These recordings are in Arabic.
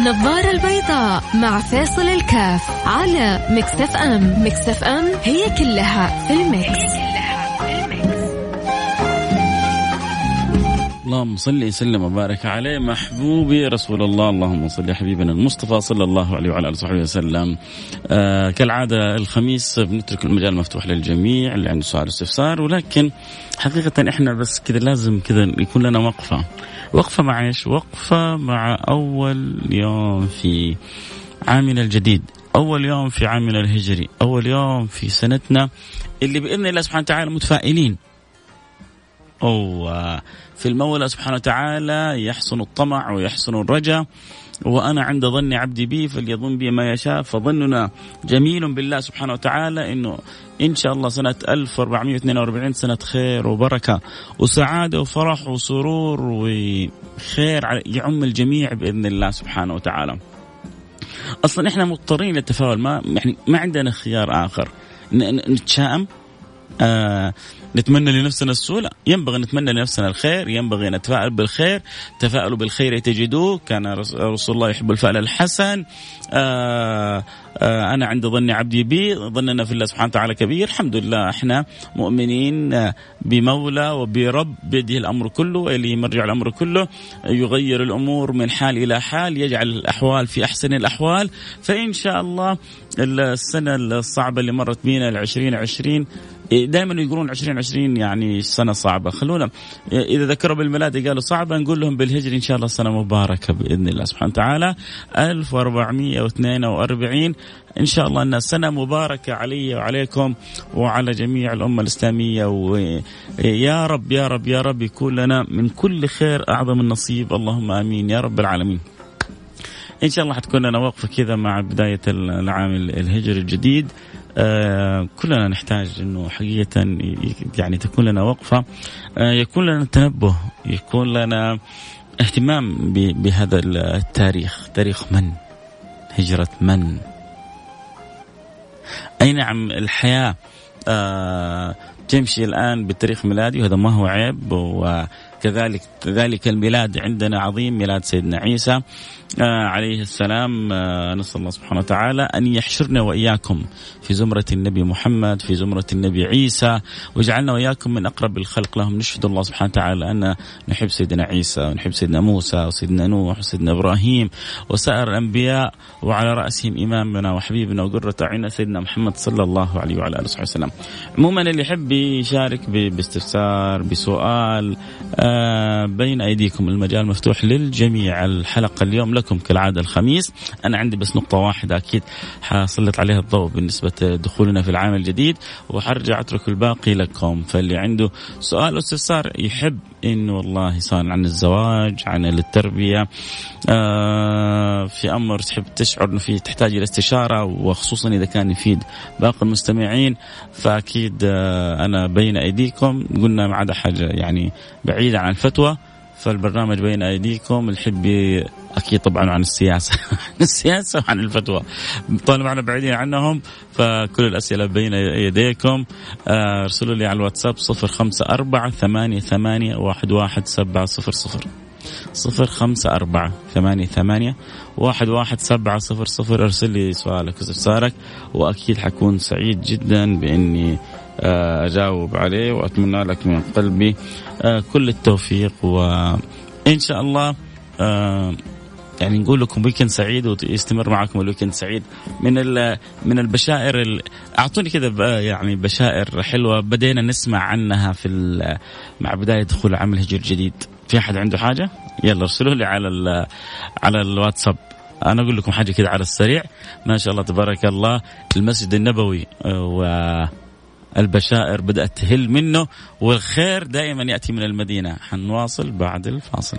النظارة البيضاء مع فيصل الكاف على Mix FM. Mix FM it's all in the mix, اللهم صل وسلم وبارك عليه محبوبي رسول الله. اللهم صل حبيبنا المصطفى صلى الله عليه وعلى آله وصحبه وسلم. آه كالعادة الخميس بنترك المجال مفتوح للجميع اللي عنده سؤال استفسار ولكن حقيقة إحنا بس كذا لازم كذا يكون لنا وقفة. وقفه مع إيش؟ وقفه مع أول يوم في عامنا الجديد أول يوم في عامنا الهجري أول يوم في سنتنا اللي بإذن الله سبحانه وتعالى متفائلين أو في المولى سبحانه وتعالى يحسن الطمع ويحسن الرجاء وأنا عند ظن عبدي بي فليظن بي ما يشاء فظننا جميل بالله سبحانه وتعالى أنه إن شاء الله سنة 1442 سنة خير وبركة وسعادة وفرح وسرور وخير يعم الجميع بإذن الله سبحانه وتعالى. أصلا إحنا مضطرين للتفاؤل ما يعني ما عندنا خيار آخر. نتشائم آه نتمنى لنفسنا السوء لا ينبغي نتمنى لنفسنا الخير ينبغي نتفائل بالخير. تفاءلوا بالخير تجدوه كان رسول الله يحب الفعل الحسن. آه آه أنا عند ظن عبدي بي ظننا في الله سبحانه وتعالى كبير. الحمد لله إحنا مؤمنين بمولى وبرب. بيده الأمر كله اللي مرجع الأمر كله. يغير الأمور من حال إلى حال يجعل الأحوال في أحسن الأحوال. فإن شاء الله السنة الصعبة اللي مرت بينا ال 2020 دائما يقولون 2020 يعني سنة صعبة. خلونا إذا ذكروا بالميلاد قالوا صعبة نقول لهم بالهجري إن شاء الله سنة مباركة بإذن الله سبحانه وتعالى. 1442 إن شاء الله انها سنة مباركة علي وعليكم وعلى جميع الأمة الإسلامية. ويا رب يا رب يا رب يكون لنا من كل خير أعظم النصيب. اللهم آمين. يا رب العالمين. إن شاء الله حتكون لنا وقفه كذا مع بداية العام الهجري الجديد. آه كلنا نحتاج إنه حقيقة يعني تكون لنا وقفة. آه يكون لنا تنبه يكون لنا اهتمام بهذا التاريخ. تاريخ من؟ هجرة من؟ أي نعم الحياة. آه تمشي الآن بتاريخ ميلادي وهذا ما هو عيب وكذلك ذلك الميلاد عندنا عظيم ميلاد سيدنا عيسى. عليه السلام آه نسأل الله سبحانه وتعالى أن يحشرنا وإياكم في زمرة النبي محمد في زمرة النبي عيسى ويجعلنا وإياكم من أقرب الخلق. لهم نشهد الله سبحانه وتعالى أن نحب سيدنا عيسى ونحب سيدنا موسى وسيدنا نوح وسيدنا إبراهيم وسائر الأنبياء وعلى رأسهم إمامنا وحبيبنا وقرة أعيننا سيدنا محمد صلى الله عليه وعلى آله وصحبه وسلم. عموما اللي يحب يشارك باستفسار بسؤال آه بين أيديكم المجال مفتوح للجميع. الحلقة اليوم لكم كالعادة الخميس. أنا عندي بس نقطة واحدة أكيد حسلط عليها الضوء بالنسبة دخولنا في العام الجديد وحرجع أترك الباقي لكم. فاللي عنده سؤال استفسار يحب انه والله سواء عن الزواج عن التربية آه في أمر تحب تشعر إنه فيه تحتاج إلى استشارة وخصوصا إذا كان يفيد باقي المستمعين فأكيد آه أنا بين أيديكم. قلنا ما عدا حاجة يعني بعيدة عن الفتوى فالبرنامج بين أيديكم الحب أكيد طبعا عن السياسة. عن السياسة وعن الفتوى. طالما إحنا بعيدين عنهم فكل الأسئلة بين يديكم. آه، أرسلوا لي على الواتساب 054 88 11700 صفر خمسة أربعة ثمانية ثمانية واحد واحد سبعة صفر صفر. أرسل لي سؤالك واستفسارك وأكيد حكون سعيد جدا بإني آه، أجاوب عليه وأتمنى لك من قلبي آه، كل التوفيق وإن شاء الله يعني نقول لكم weekend سعيد ويستمر معكم ال weekend سعيد. من من البشائر أعطوني كذا يعني بشائر حلوة بدينا نسمع عنها في مع بداية دخول العام الهجري الجديد. في أحد عنده حاجة؟ يلا ارسلوا لي على على الواتساب. أنا أقول لكم حاجة كذا على السريع. ما شاء الله تبارك الله. المسجد النبوي آه، و البشائر بدأت تهل منه والخير دائما يأتي من المدينة. حنواصل بعد الفاصل.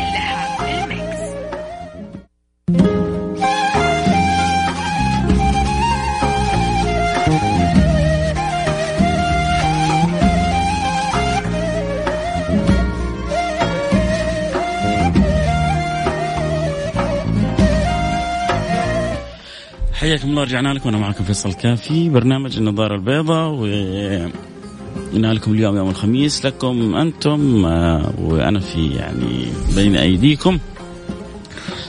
حياكم الله رجعنا لكم. وأنا معكم فيصل كافي برنامج النظارة البيضاء و لكم اليوم يوم الخميس. لكم أنتم آه، وأنا في يعني بين أيديكم.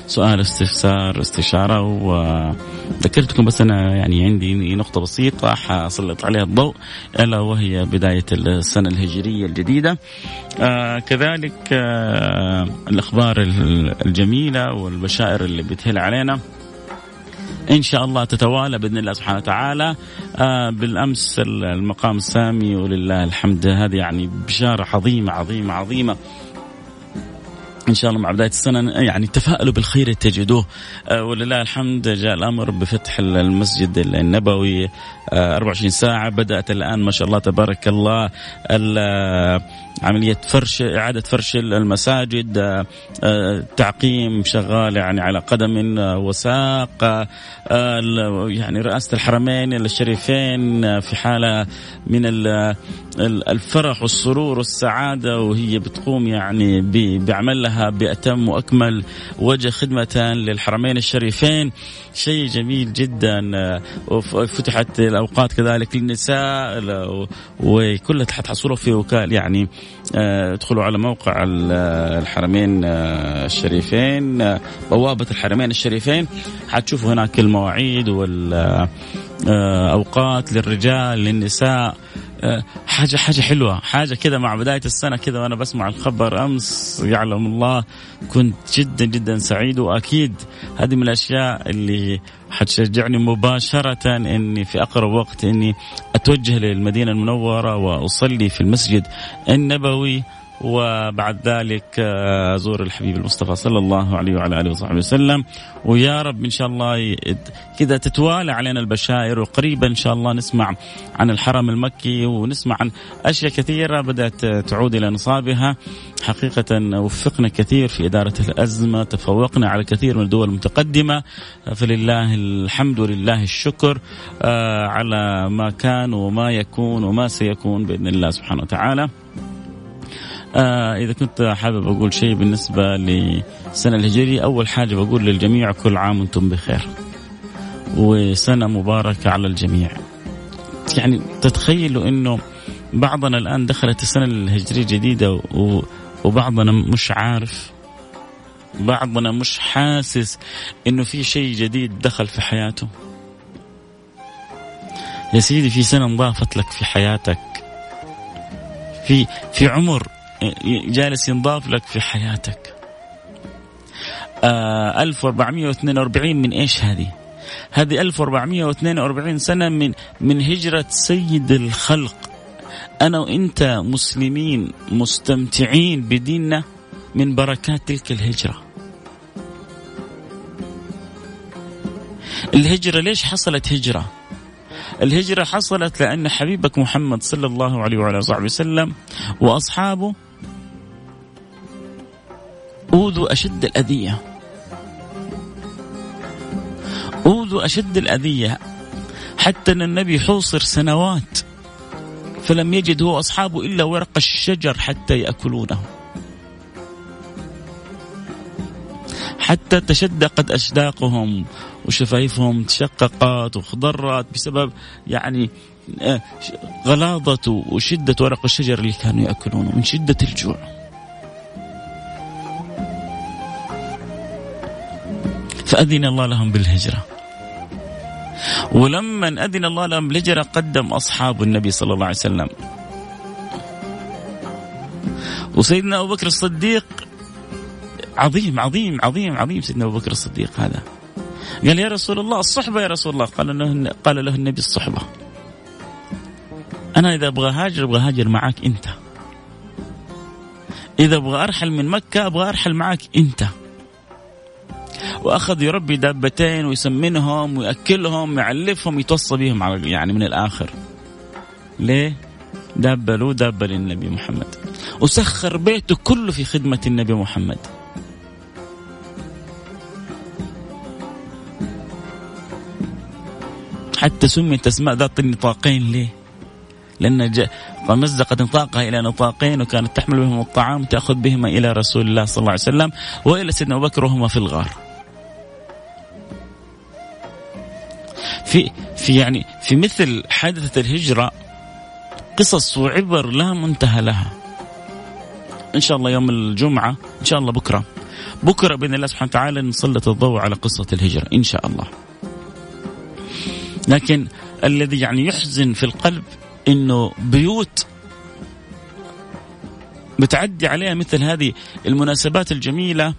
سؤال استفسار استشارة وذكرتكم بس أنا يعني عندي نقطة بسيطة حاسلط عليها الضوء. ألا وهي بداية السنة الهجرية الجديدة. آه كذلك آه الأخبار الجميلة والبشائر اللي بتهل علينا. إن شاء الله تتوالى بإذن الله سبحانه وتعالى. آه بالأمس المقام السامي ولله الحمد. هذه يعني بشارة عظيمة عظيمة عظيمة. إن شاء الله مع بداية السنة يعني تفائلوا بالخير تجدوه. آه، ولله الحمد جاء الأمر بفتح المسجد النبوي. 24 آه، ساعة بدأت الآن ما شاء الله تبارك الله عملية فرش إعادة فرش المساجد. آه، تعقيم شغال يعني على قدم وساق. يعني رئاسة الحرمين الشريفين في حالة من الفرح والسرور والسعادة وهي بتقوم يعني بعملها بأتم وأكمل وجه خدمه للحرمين الشريفين. شيء جميل جدا. وفتحت الأوقات كذلك للنساء وكلها حتحصلوا في وكال يعني آه، ادخلوا على موقع الحرمين آه، الشريفين آه، بوابة الحرمين الشريفين. حتشوفوا هناك المواعيد والاوقات للرجال للنساء. حاجة حاجة حلوة. حاجة كذا مع بداية السنة كذا وأنا بسمع الخبر أمس يعلم الله كنت جدا جدا سعيد وأكيد هذه من الأشياء اللي حتشجعني مباشرة إني في أقرب وقت إني أتوجه للمدينة المنورة وأصلي في المسجد النبوي وبعد ذلك آه، ازور الحبيب المصطفى صلى الله عليه وعلى آله وصحبه وسلم. ويا رب إن شاء الله كذا تتوالى علينا البشائر وقريبا إن شاء الله نسمع عن الحرم المكي ونسمع عن أشياء كثيرة بدأت تعود إلى نصابها. حقيقة وفقنا كثير في إدارة الأزمة تفوقنا على كثير من الدول المتقدمة. فلله الحمد ولله الشكر آه، على ما كان وما يكون وما سيكون بإذن الله سبحانه وتعالى. آه إذا كنت حابب أقول شيء بالنسبة للسنة الهجرية أول حاجة بقول للجميع كل عام وأنتم بخير. وسنة مباركة على الجميع. يعني تتخيلوا أنه بعضنا الآن دخلت السنة الهجرية الجديدة وبعضنا مش عارف بعضنا مش حاسس إنه في شيء جديد دخل في حياته. يا سيدي في سنة انضافت لك في حياتك. في في عمر جالس ينضاف لك في حياتك. آه 1442 من إيش هذه؟ هذه 1442 سنة من من هجرة سيد الخلق. أنا وأنت مسلمين مستمتعين بديننا من بركات تلك الهجرة. الهجرة ليش حصلت هجرة؟ الهجرة حصلت لأن حبيبك محمد صلى الله عليه وعلى صحبه وسلم وأصحابه أوذوا أشد الأذية. أوذوا أشد الأذية. حتى أن النبي حوصر سنوات فلم يجد هو أصحابه إلا ورق الشجر حتى يأكلونه. حتى تشدقت أشداقهم وشفايفهم تشققت وخضرت بسبب يعني آه، غلاظة وشدة ورق الشجر اللي كانوا يأكلونه من شدة الجوع. فأذن الله لهم بالهجرة. ولما أذن الله لهم بالهجرة قدم أصحاب النبي صلى الله عليه وسلم. وسيدنا أبو بكر الصديق عظيم عظيم عظيم عظيم سيدنا أبو بكر الصديق هذا. قال يا رسول الله الصحبة يا رسول الله. قال له قال له النبي الصحبة. أنا إذا أبغى هاجر أبغى هاجر معك أنت. إذا أبغى أرحل من مكة أبغى أرحل معك أنت. وأخذ يربي دابتين ويسمنهم ويأكلهم ويعلفهم يتوصى بهم يعني من الآخر ليه؟ دابة له دابة للنبي محمد وسخر بيته كله في خدمة النبي محمد حتى سميت أسماء ذات النطاقين ليه؟ لأن مزقت نطاقها إلى نطاقين وكانت تحمل بهم الطعام تأخذ بهما إلى رسول الله صلى الله عليه وسلم وإلى سيدنا أبو بكر وهما في الغار في في يعني في مثل حادثة الهجرة قصص وعبر لا منتهى لها. إن شاء الله يوم الجمعة إن شاء الله بكرة. بكرة بإذن الله سبحانه وتعالى نسلط الضوء على قصة الهجرة إن شاء الله. لكن الذي يعني يحزن في القلب إنه بيوت بتعدي عليها مثل هذه المناسبات الجميلة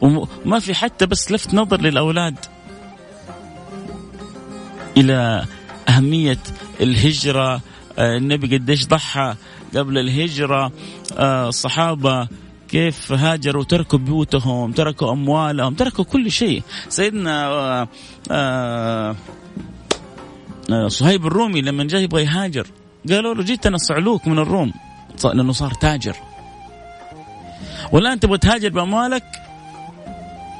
وما في حتى بس لفت نظر للأولاد. إلى أهمية الهجرة. آه، النبي قديش ضحى قبل الهجرة. آه، الصحابة كيف هاجروا تركوا بيوتهم تركوا أموالهم تركوا كل شيء. سيدنا آه، صهيب الرومي لما جاء يبغى يهاجر قالوا له جيت أنا صعلوك من الروم. لأنه صار تاجر. والآن تبغى تهاجر بأموالك؟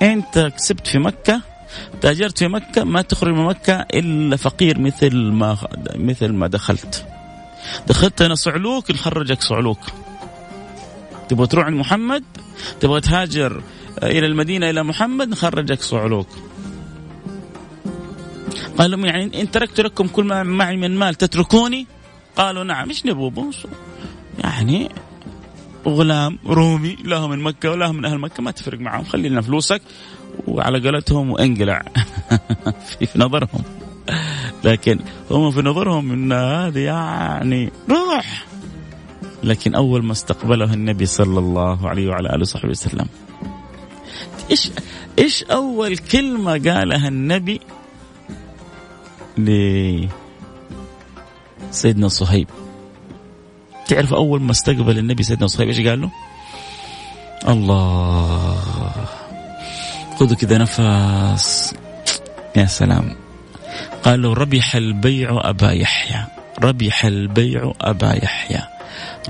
أنت كسبت في مكة؟ تاجرت في مكة ما تخرج من مكة إلا فقير مثل ما مثل ما دخلت. دخلت أنا صعلوك نخرجك صعلوك. تبغى تروح عند محمد؟ تبغى تهاجر إلى المدينة إلى محمد؟ نخرجك صعلوك. قال لهم يعني إن تركت لكم كل ما معي من مال تتركوني؟ قالوا نعم إيش نبغى؟ يعني غلام رومي لا من مكة ولا من أهل مكة ما تفرق معهم خلي لنا فلوسك. وعلى قولتهم وإنقلع في نظرهم. لكن هم في نظرهم إن هذه يعني روح. لكن أول ما استقبله النبي صلى الله عليه وعلى آله وصحبه وسلم. إيش إيش أول كلمة قالها النبي لسيدنا صهيب؟ تعرف أول ما استقبل النبي سيدنا صهيب إيش قال له؟ الله. خذوا كذا نفس. يا سلام. قال له ربح البيع أبا يحيى. ربح البيع أبا يحيى.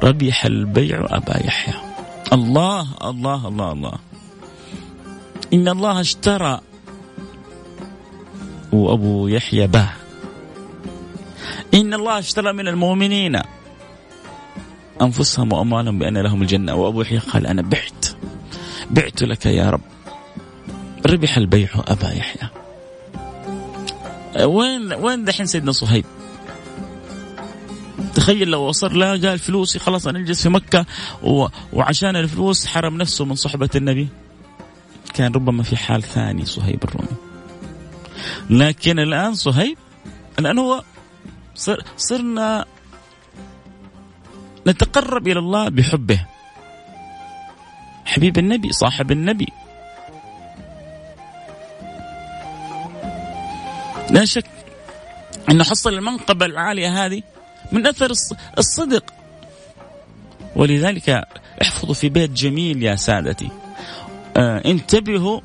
ربح البيع أبا يحيى. الله الله الله الله. إن الله اشترى. وأبو يحيى باع إن الله اشترى من المؤمنين أنفسهم وأموالهم بأن لهم الجنة. وأبو يحيى قال أنا بعت. بعت لك يا رب. ربح البيع أبا يحيى. وين وين دحين سيدنا صهيب؟ تخيل لو وصل لا قال فلوسي خلاص أنا أجلس في مكة و... وعشان الفلوس حرم نفسه من صحبة النبي. كان ربما في حال ثاني صهيب الرومي. لكن الآن صهيب الآن هو صر... صرنا نتقرب إلى الله بحبه. حبيب النبي صاحب النبي. لا شك انه حصل المنقبة العالية هذه من أثر الصدق. ولذلك احفظوا في بيت جميل يا سادتي. آه انتبهوا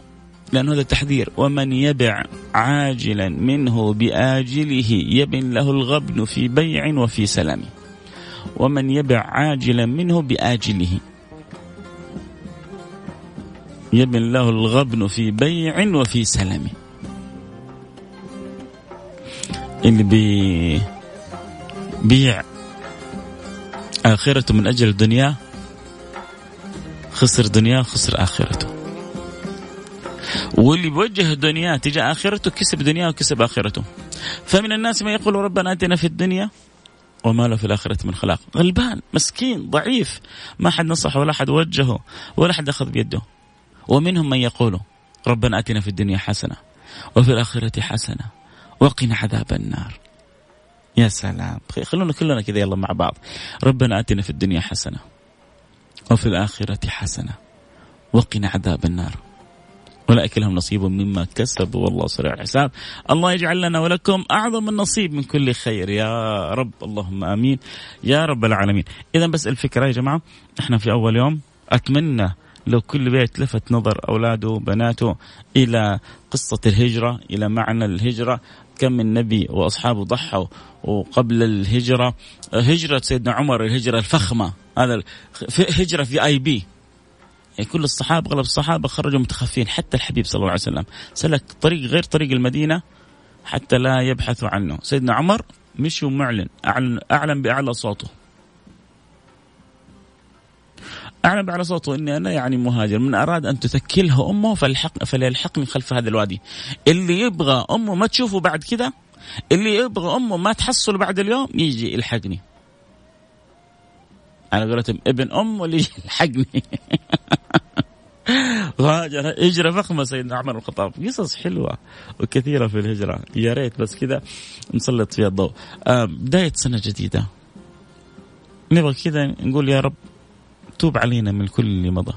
لأن هذا تحذير ومن يبع عاجلا منه بآجله يبن له الغبن في بيع وفي سلام. ومن يبع عاجلا منه بآجله يبن له الغبن في بيع وفي سلام. اللي بي بيع آخرته من أجل الدنيا خسر دنياه خسر آخرته. واللي بوجه دنياه تجاه آخرته كسب دنياه وكسب آخرته. فمن الناس من يقول ربنا آتنا في الدنيا وما له في الآخرة من خلاق. غلبان مسكين ضعيف. ما حد نصحه ولا حد وجهه ولا حد أخذ بيده. ومنهم من يقول ربنا آتنا في الدنيا حسنة وفي الآخرة حسنة. وقنا عذاب النار. يا سلام. خلونا كلنا كذا يلا مع بعض. ربنا آتنا في الدنيا حسنة وفي الآخرة حسنة. وقنا عذاب النار. أولئك لهم نصيب مما كسبوا والله سريع الحساب. الله يجعل لنا ولكم أعظم النصيب من كل خير. يا رب اللهم آمين. يا رب العالمين. إذا بس الفكرة يا جماعة إحنا في أول يوم. أتمنى لو كل بيت لفت نظر أولاده وبناته إلى قصة الهجرة إلى معنى الهجرة. كم من نبي وأصحابه ضحوا وقبل الهجرة. هجرة سيدنا عمر الهجرة الفخمة. هذا هجرة في آي بي. يعني كل الصحابة أغلب الصحابة خرجوا متخفين حتى الحبيب صلى الله عليه وسلم. سلك طريق غير طريق المدينة حتى لا يبحثوا عنه. سيدنا عمر مشي ومعلن اعلن أعلن بأعلى صوته. أعلن على صوته إني أنا يعني مهاجر. من أراد أن تثكلها أمه فليلحق فليلحقني خلف هذا الوادي. اللي يبغى أمه ما تشوفه بعد كذا اللي يبغى أمه ما تحصل بعد اليوم يجي يلحقني. أنا قلت ابن أم واللي يجي يلحقني. وهاجر هجرة فخمة سيدنا عمر بن الخطاب. قصص حلوة وكثيرة في الهجرة. يا ريت بس كذا نسلط فيها الضوء. بداية سنة جديدة. نبغى كذا نقول يا رب توب علينا من كل اللي مضى.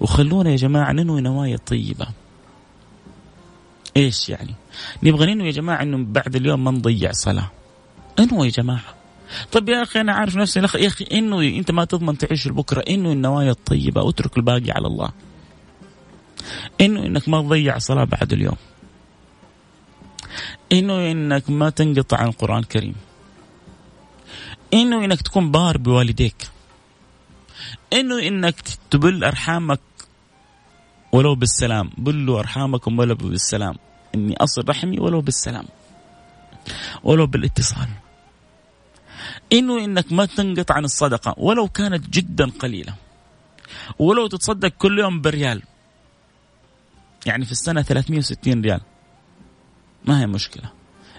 وخلونا يا جماعة ننوي نوايا طيبة. إيش يعني؟ نبغى ننوي يا جماعة إنه بعد اليوم ما نضيع صلاة. انوي يا جماعة. طيب يا أخي أنا عارف نفسي يا أخي انه أنت ما تضمن تعيش لبكرة. انه النوايا الطيبة اترك الباقي على الله. انه إنك ما تضيع صلاة بعد اليوم. انه إنك ما تنقطع عن القرآن الكريم. انه إنك تكون بار بوالديك. إنه إنك تبل أرحامك ولو بالسلام. بلوا أرحامكم ولو بالسلام. إني أصل رحمي ولو بالسلام. ولو بالاتصال. إنه إنك ما تنقطع عن الصدقة. ولو كانت جدا قليلة. ولو تتصدق كل يوم بريال. يعني في السنة 360 ريال. ما هي مشكلة.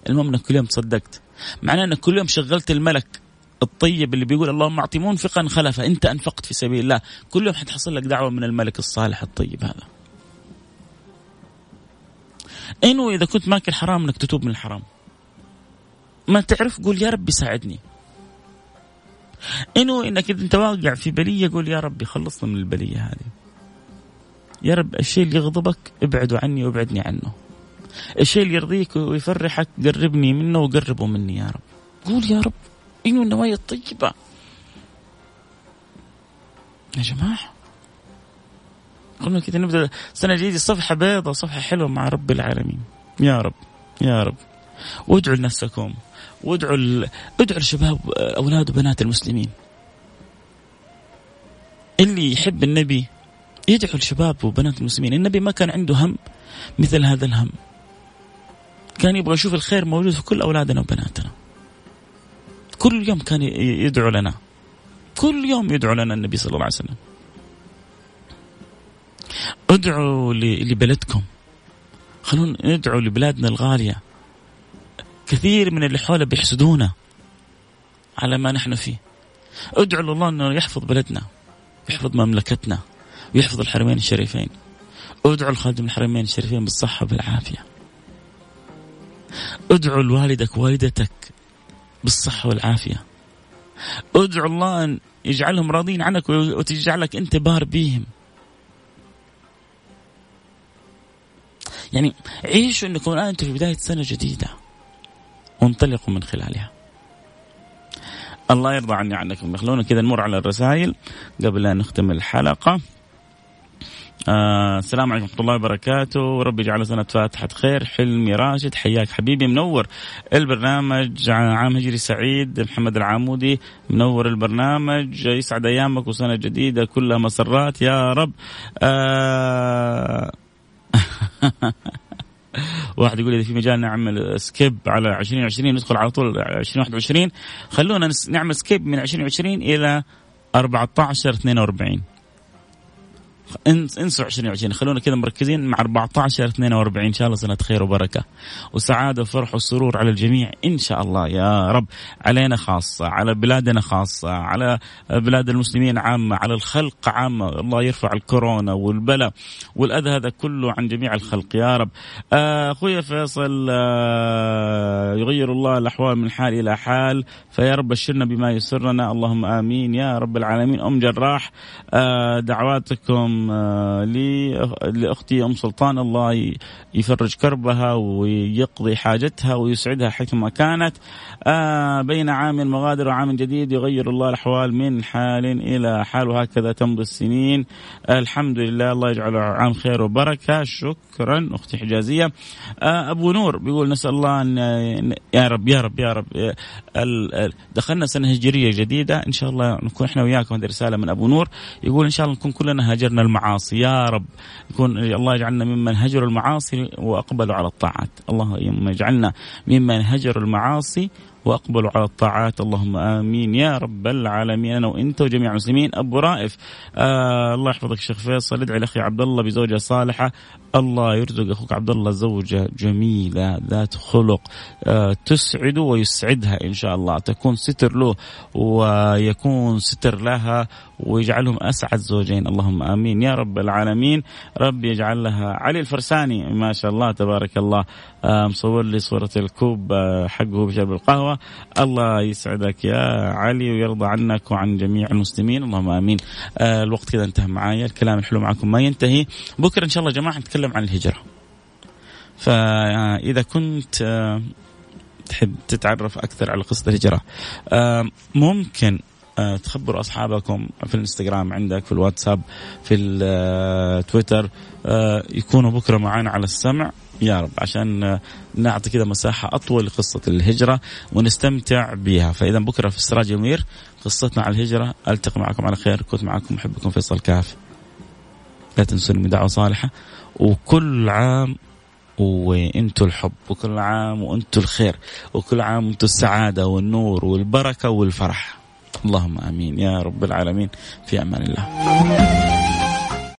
المهم إنك كل يوم تصدقت. معناه إنك كل يوم شغلت الملك. الطيب اللي بيقول اللهم أعطي منفقا خلفا أنت أنفقت في سبيل الله. كل يوم حتحصل لك دعوة من الملك الصالح الطيب هذا. إنه إذا كنت ماكل حرام إنك تتوب من الحرام. ما تعرف؟ قول يا ربي ساعدني. إنه إنك أنت واقع في بلية قول يا ربي خلصنا من البلية هذه. يا رب الشيء اللي يغضبك ابعده عني وابعدني عنه. الشيء اللي يرضيك ويفرحك قربني منه وقربه مني يا رب. قول يا رب. إنه النوايا الطيبة. يا جماعة. قلنا كذا نبدأ. سنة جديدة صفحة بيضاء صفحة حلوة مع رب العالمين. يا رب يا رب. وادعوا لنفسكم. وادعوا ال... ادعوا الشباب أولاد وبنات المسلمين. اللي يحب النبي يدعو الشباب وبنات المسلمين. النبي ما كان عنده هم مثل هذا الهم. كان يبغى يشوف الخير موجود في كل أولادنا وبناتنا. كل يوم كان يدعو لنا. كل يوم يدعو لنا النبي صلى الله عليه وسلم. ادعوا لبلدكم. خلونا ندعو لبلادنا الغالية. كثير من اللي حوله بيحسدونا على ما نحن فيه. ادعوا الله إنه يحفظ بلدنا يحفظ مملكتنا ويحفظ الحرمين الشريفين. ادعوا الخادم الحرمين الشريفين بالصحة وبالعافية ادعوا لوالدك ووالدتك بالصحة والعافية. ادعوا الله أن يجعلهم راضين عنك وتجعلك أنت بار بيهم يعني عيشوا أنكم الآن أنتم في بداية سنة جديدة. وانطلقوا من خلالها. الله يرضى عني عنكم خلونا كذا نمر على الرسائل قبل أن نختم الحلقة. آه السلام عليكم ورحمة الله وبركاته. ربي يجعل سنة فاتحة خير حلمي راشد حياك حبيبي منور البرنامج. عام هجري سعيد محمد العامودي منور البرنامج. يسعد أيامك وسنة جديدة كلها مسرات. يا رب. آه واحد يقول إذا في مجال نعمل skip على 2020 ندخل على طول 2021 خلونا نعمل skip من 2020 إلى 14 42 انسوا 2020 خلونا كذا مركزين مع 14 42 إن شاء الله سنة خير وبركة. وسعادة وفرح وسرور على الجميع. إن شاء الله يا رب. علينا خاصة على بلادنا خاصة على بلاد المسلمين عامة على الخلق عامة. الله يرفع الكورونا والبلاء والأذى هذا كله عن جميع الخلق. يا رب. آه، أخوي فيصل آه، يغير الله الأحوال من حال إلى حال. فيا رب بشرنا بما يسرنا. اللهم آمين. يا رب العالمين. أم جراح آه، دعواتكم آه، لأختي أم سلطان الله يفرج كربها ويقضي حاجتها ويسعدها حيثما كانت. آه، بين عام مغادر وعام جديد يغير الله الأحوال من حال إلى حال وهكذا تمضي السنين. الحمد لله الله يجعله عام خير وبركة. شكرا أختي حجازية. آه، أبو نور بيقول نسأل الله ان يا رب يا رب يا رب. دخلنا سنة هجرية جديدة. إن شاء الله نكون إحنا وياكم. هذه رسالة من أبو نور. يقول إن شاء الله نكون كلنا هاجرنا المعاصي. يا رب يكون الله يجعلنا ممن هجروا المعاصي وأقبلوا على الطاعات. اللهم يجعلنا ممن هجروا المعاصي واقبلوا على الطاعات. اللهم آمين. يا رب العالمين. أنا وإنت وجميع المسلمين. أبو رائف. آه الله يحفظك شيخ فيصل. ادعي لأخي عبد الله بزوجة صالحة. الله يرزق أخوك عبد الله زوجة جميلة ذات خلق. آه تسعده ويسعدها إن شاء الله. تكون ستر له ويكون ستر لها ويجعلهم أسعد زوجين. اللهم آمين. يا رب العالمين. رب يجعل لها. علي الفرساني. ما شاء الله تبارك الله. آه مصور لي صورة الكوب آه حقه بشرب القهوة. الله يسعدك يا علي ويرضى عنك وعن جميع المسلمين. اللهم آمين. آه الوقت كذا انتهى معايا. الكلام الحلو معكم ما ينتهي. بكرة إن شاء الله جماعة نتكلم عن الهجرة. فإذا كنت آه تحب تتعرف أكثر على قصة الهجرة آه ممكن آه، تخبروا أصحابكم في الإنستغرام عندك في الواتساب في التويتر آه، يكونوا بكرة معنا على السمع. يا رب عشان نعطي كذا مساحة أطول لقصة الهجرة ونستمتع بها. فإذا بكرة في السراج يمير قصتنا على الهجرة. ألتقي معكم على خير. كنت معكم محبكم فيصل كاف. لا تنسوني من دعوة صالحة. وكل عام وإنتوا الحب وكل عام وإنتوا الخير وكل عام وإنتوا السعادة والنور والبركة والفرح. اللهم آمين يا رب العالمين. في أمان الله.